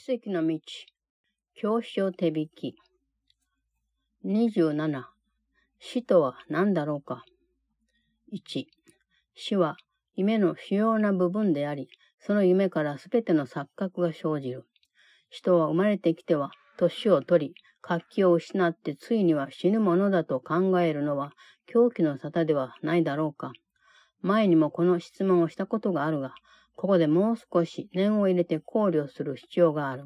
奇跡の道。教師を手引き。27。死とは何だろうか。1。死は夢の主要な部分であり、その夢からすべての錯覚が生じる。人は生まれてきては、年を取り、活気を失ってついには死ぬものだと考えるのは狂気の沙汰ではないだろうか。前にもこの質問をしたことがあるが、ここでもう少し念を入れて考慮する必要がある。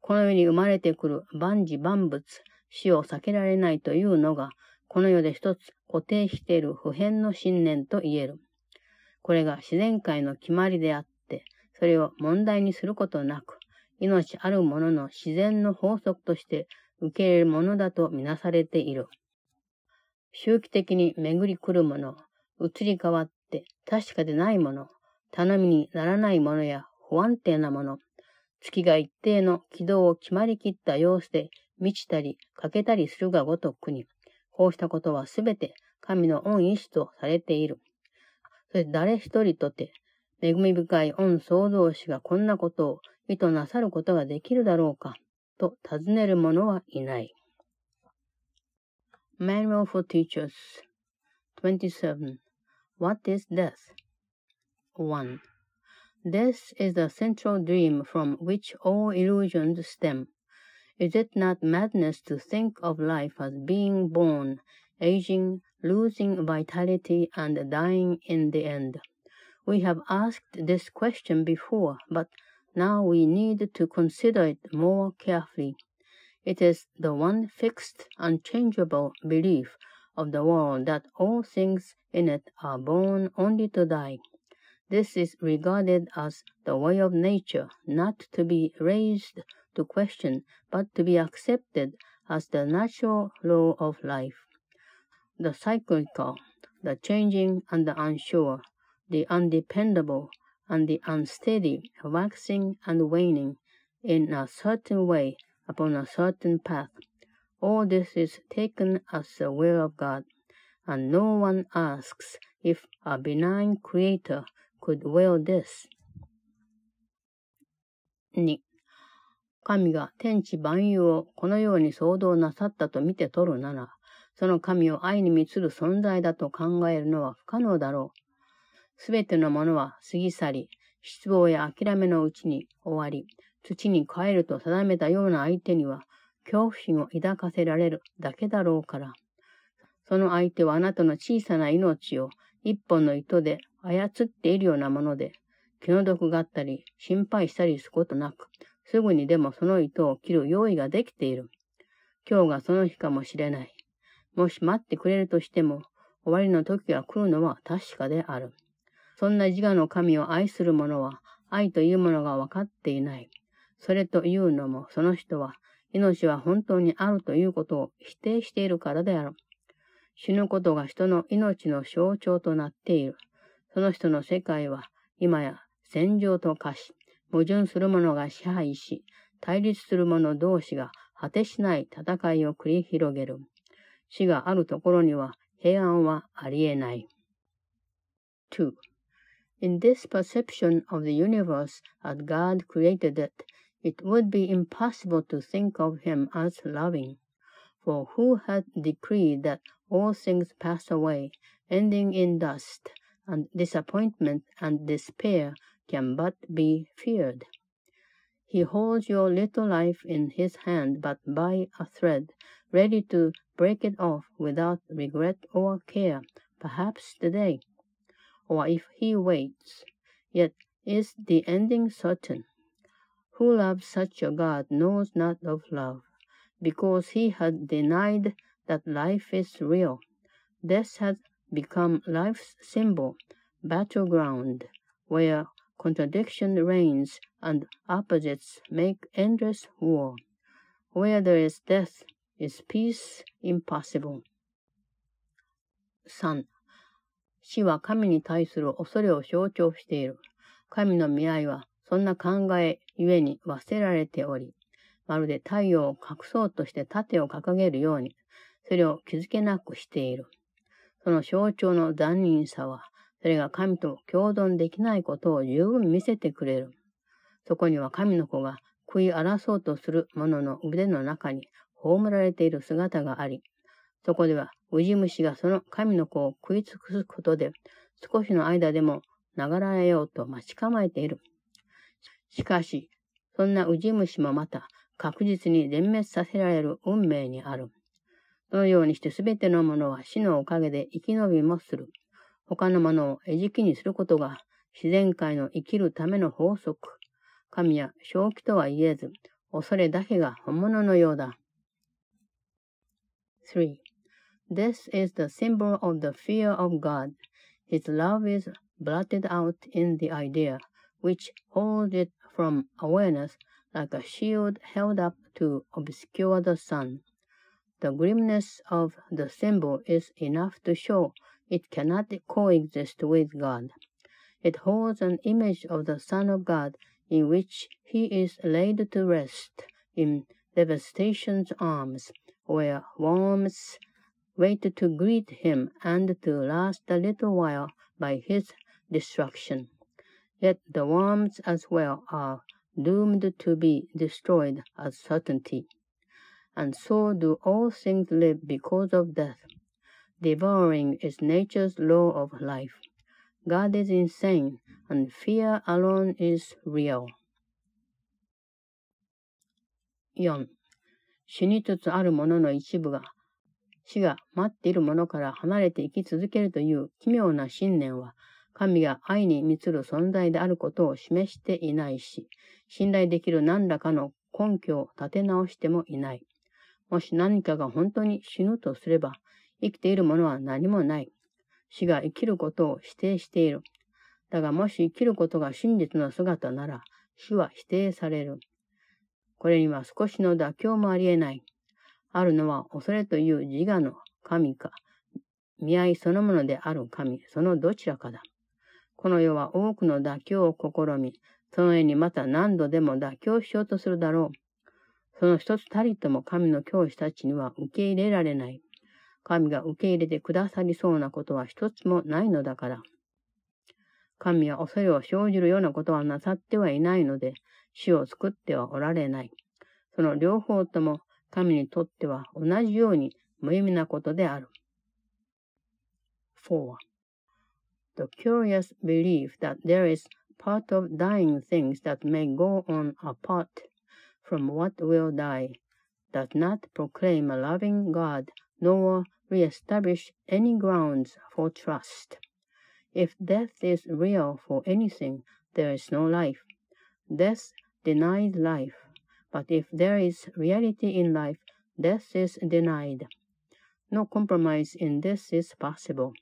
この世に生まれてくる万事万物、死を避けられないというのが、この世で一つ固定している普遍の信念と言える。これが自然界の決まりであって、それを問題にすることなく、命あるものの自然の法則として受け入れるものだとみなされている。周期的に巡り来るもの、移り変わって確かでないもの、頼みにならないものや不安定なもの、月が一定の軌道を決まりきった様子で満ちたり欠けたりするがごとくに、こうしたことはすべて神の恩意志とされている。そして誰一人とて、恵み深い恩創造主がこんなことを意図なさることができるだろうか、と尋ねる者はいない。Manual for Teachers 27. What is death? 1. This is the central dream from which all illusions stem. Is it not madness to think of life as being born, aging, losing vitality, and dying in the end? We have asked this question before, but now we need to consider it more carefully. It is the one fixed, unchangeable belief of the world that all things in it are born only to die. This is regarded as the way of nature, not to be raised to question, but to be accepted as the natural law of life. The cyclical, the changing and the unsure, the undependable and the unsteady, waxing and waning in a certain way upon a certain path. All this is taken as the will of God, and no one asks if a benign creator could will this. 2. 神が天地万有をこのように創造なさったと見て取るなら、その神を愛に満つる存在だと考えるのは不可能だろう。すべてのものは過ぎ去り、失望や諦めのうちに終わり、土に帰ると定めたような相手には、恐怖心を抱かせられるだけだろうから。その相手はあなたの小さな命を一本の糸で操っているようなもので、気の毒があったり、心配したりすることなく、すぐにでもその糸を切る用意ができている。今日がその日かもしれない。もし待ってくれるとしても、終わりの時が来るのは確かである。そんな自我の神を愛する者は、愛というものが分かっていない。それというのも、その人は、命は本当にあるということを否定しているからである。死ぬことが人の命の象徴となっている。その人の世界は今や戦場と化し、矛盾する者が支配し、対立する者同士が果てしない戦いを繰り広げる。死があるところには平安はありえない。2. In this perception of the universe as God created it, it would be impossible to think of him as loving. For who had decreed that all things pass away, ending in dust, and disappointment and despair can but be feared. He holds your little life in his hand but by a thread, ready to break it off without regret or care, perhaps today. Or if he waits, yet is the ending certain. Who loves such a God knows not of love, because he had denied that life is real. Death has become life's symbol, battleground, where contradiction reigns and opposites make endless war. Where there is death, is peace impossible. 3. 死は神に対する恐れを象徴している。神の見合いはそんな考えゆえに忘れられており、まるで太陽を隠そうとして盾を掲げるように、それを気づけなくしている。その象徴の残忍さは、それが神と共存できないことを十分見せてくれる。そこには神の子が食い争うとする者の腕の中に葬られている姿があり、そこではウジ虫がその神の子を食い尽くすことで、少しの間でも流らようと待ち構えている。しかし、そんなウジ虫もまた確実に全滅させられる運命にある。そのようにしてすべてのものは死のおかげで生き延びもする。他のものを餌食にすることが自然界の生きるための法則。神や正気とは言えず、恐れだけが本物のようだ。3. This is the symbol of the fear of God. His love is blotted out in the idea, which holds it from awareness like a shield held up to obscure the sun. The grimness of the symbol is enough to show it cannot coexist with God. It holds an image of the Son of God in which he is laid to rest in devastation's arms, where worms wait to greet him and to last a little while by his destruction. Yet the worms as well are doomed to be destroyed as certainty. And so do all things live because of death. Devouring is nature's law of life. God is insane, and fear alone is real. 4. 死につつあるものの一部が死が待っているものから離れて生き続けるという奇妙な信念は、神が愛に満つる存在であることを示していないし、信頼できる何らかの根拠を立て直してもいない。もし何かが本当に死ぬとすれば、生きているものは何もない。死が生きることを否定している。だがもし生きることが真実の姿なら、死は否定される。これには少しの妥協もありえない。あるのは恐れという自我の神か、見合いそのものである神、そのどちらかだ。この世は多くの妥協を試み、その絵にまた何度でも妥協しようとするだろう。その一つたりとも神の教師たちには受け入れられない。神が受け入れてくださりそうなことは一つもないのだから。神は恐れを生じるようなことはなさってはいないので、死を作ってはおられない。その両方とも神にとっては同じように無意味なことである。4. The curious belief that there is part of dying things that may go on apart from what will die does not proclaim a loving God nor re-establish any grounds for trust. If death is real for anything, there is no life. Death denies life. But if there is reality in life, death is denied. No compromise in this is possible.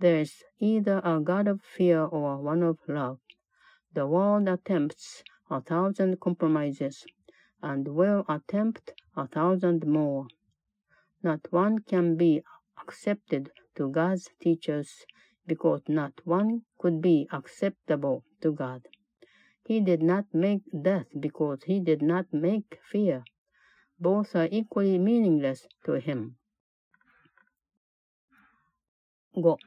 There is either a God of fear or one of love. The world attempts a thousand compromises, and will attempt a thousand more. Not one can be accepted to God's teachers because not one could be acceptable to God. He did not make death because he did not make fear. Both are equally meaningless to him. 5.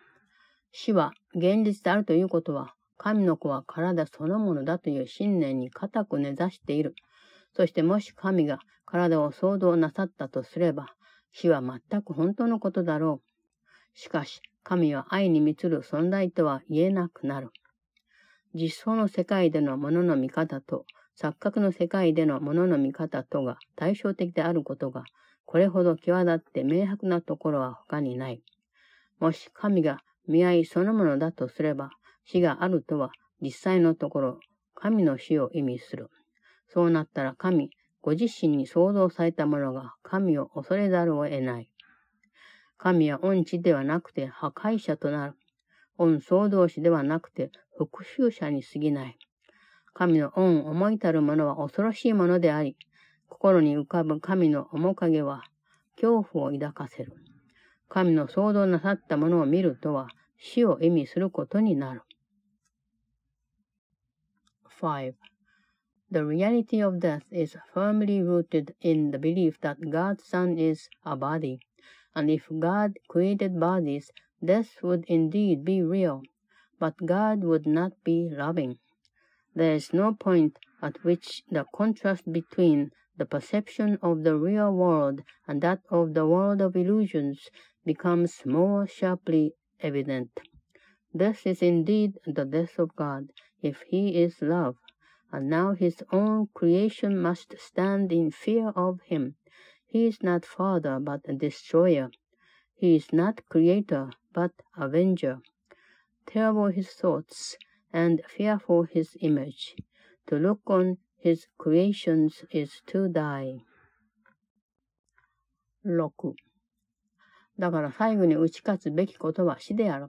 死は現実であるということは、神の子は体そのものだという信念に固く根ざしている。 そしてもし神が体を創造なさったとすれば、死は全く本当のことだろう。しかし、神は愛に満つる存在とは言えなくなる。実相の世界でのものの見方と、錯覚の世界でのものの見方とが対照的であることが、これほど際立って明白なところは他にない。もし神が見合いそのものだとすれば、死があるとは実際のところ、神の死を意味する。そうなったら神、ご自身に創造されたものが神を恐れざるを得ない。神は恩知ではなくて破壊者となる。恩創造主ではなくて復讐者に過ぎない。神の恩思いたるものは恐ろしいものであり、心に浮かぶ神の面影は恐怖を抱かせる。神の創造なさったものを見るとは死を意味することになる。5. The reality of death is firmly rooted in the belief that God's Son is a body, and if God created bodies, Death would indeed be real, but God would not be loving. There is no point at which the contrast between the perception of the real world and that of the world of illusions becomes more sharply evident. This is indeed the death of God, if he is love, and now his own creation must stand in fear of him. He is not father, but destroyer. He is not creator, but avenger. Terrible his thoughts, and fearful his image. To look on his creations is to die. 6. だから最後に打ち勝つべきことは死である。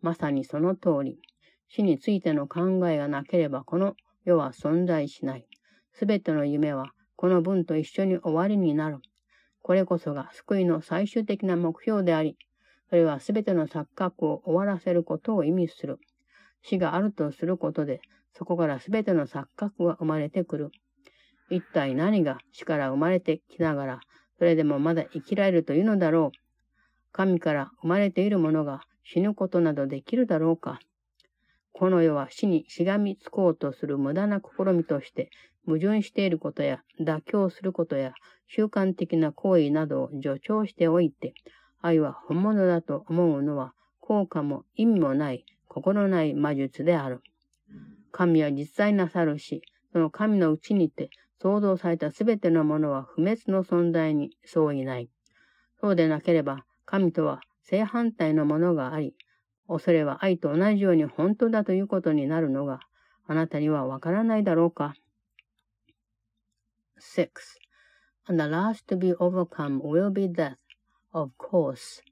まさにその通り。死についての考えがなければこの 世は存在しない。すべての夢はこの文と一緒に終わりになる。これこそが救いの最終的な目標であり、それはすべての錯覚を終わらせることを意味する。死があるとすることで、そこからすべての錯覚が生まれてくる。一体何が死から生まれてきながら、それでもまだ生きられるというのだろう。神から生まれているものが死ぬことなどできるだろうか。この世は死にしがみつこうとする無駄な試みとして、矛盾していることや妥協することや習慣的な行為などを助長しておいて、愛は本物だと思うのは効果も意味もない心ない魔術である。神は実在なさるし、その神のうちにて創造されたすべてのものは不滅の存在に相違ない。そうでなければ、神とは正反対のものがあり、恐れは愛と同じように本当だということになるのが、あなたにはわからないだろうか。6. And the last to be overcome will be death, of course.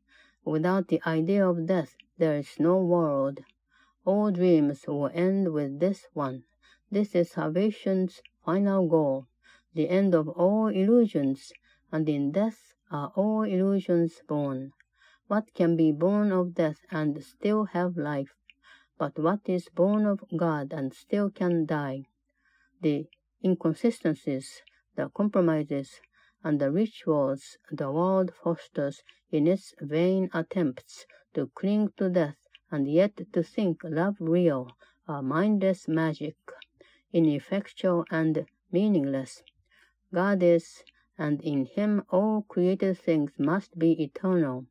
Without the idea of death, there is no world. All dreams will end with this one. This is salvation's final goal, the end of all illusions, and in death are all illusions born. What can be born of death and still have life? But what is born of God and still can die? The inconsistencies, the compromises, and the rituals the world fosters in its vain attempts to cling to death and yet to think love real are mindless magic, ineffectual and meaningless. God is, and in him all created things must be eternal.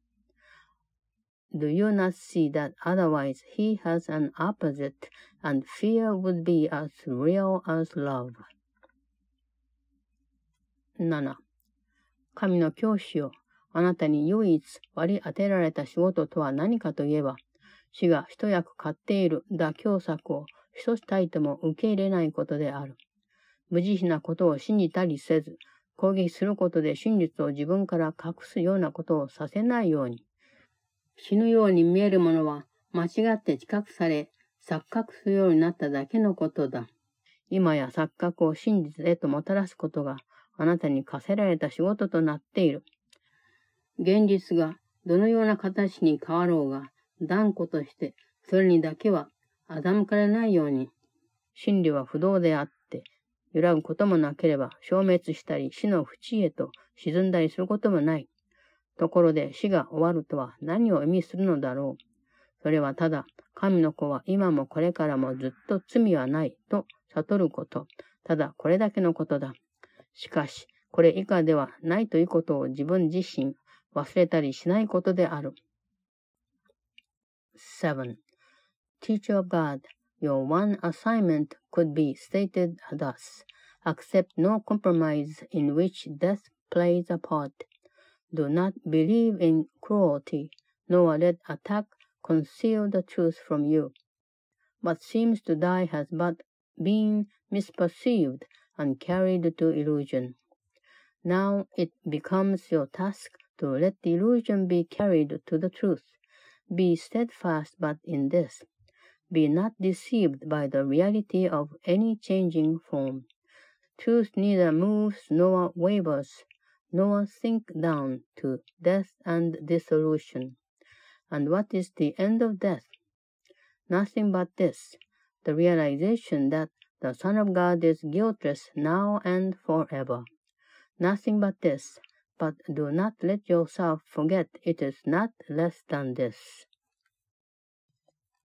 Do you not see that otherwise he has an opposite, and fear would be as real as love? 7. 神の教師をあなたに唯一割り当てられた仕事とは何かといえば、死が一役買っている妥協策を一つたりとも受け入れないことである。無慈悲なことを信じたりせず、攻撃することで真実を自分から隠すようなことをさせないように。死ぬように見えるものは間違って知覚され、錯覚するようになっただけのことだ。今や錯覚を真実へともたらすことがあなたに課せられた仕事となっている。現実がどのような形に変わろうが、断固としてそれにだけは欺かれないように、真理は不動であって、揺らぐこともなければ消滅したり死の淵へと沈んだりすることもない。ところで死が終わるとは何を意味するのだろう。それはただ、神の子は今もこれからもずっと罪はないと悟ること。ただこれだけのことだ。しかし、これ以下ではないということを自分自身忘れたりしないことである。7. Teacher of God, your one assignment could be stated thus. Accept no compromise in which death plays a part. Do not believe in cruelty, nor let attack conceal the truth from you. What seems to die has but been misperceived and carried to illusion. Now it becomes your task to let the illusion be carried to the truth. Be steadfast but in this. Be not deceived by the reality of any changing form. Truth neither moves nor wavers, nor sink down to death and dissolution. And what is the end of death? Nothing but this, the realization that the Son of God is guiltless now and forever. Nothing but this, but do not let yourself forget it is not less than this.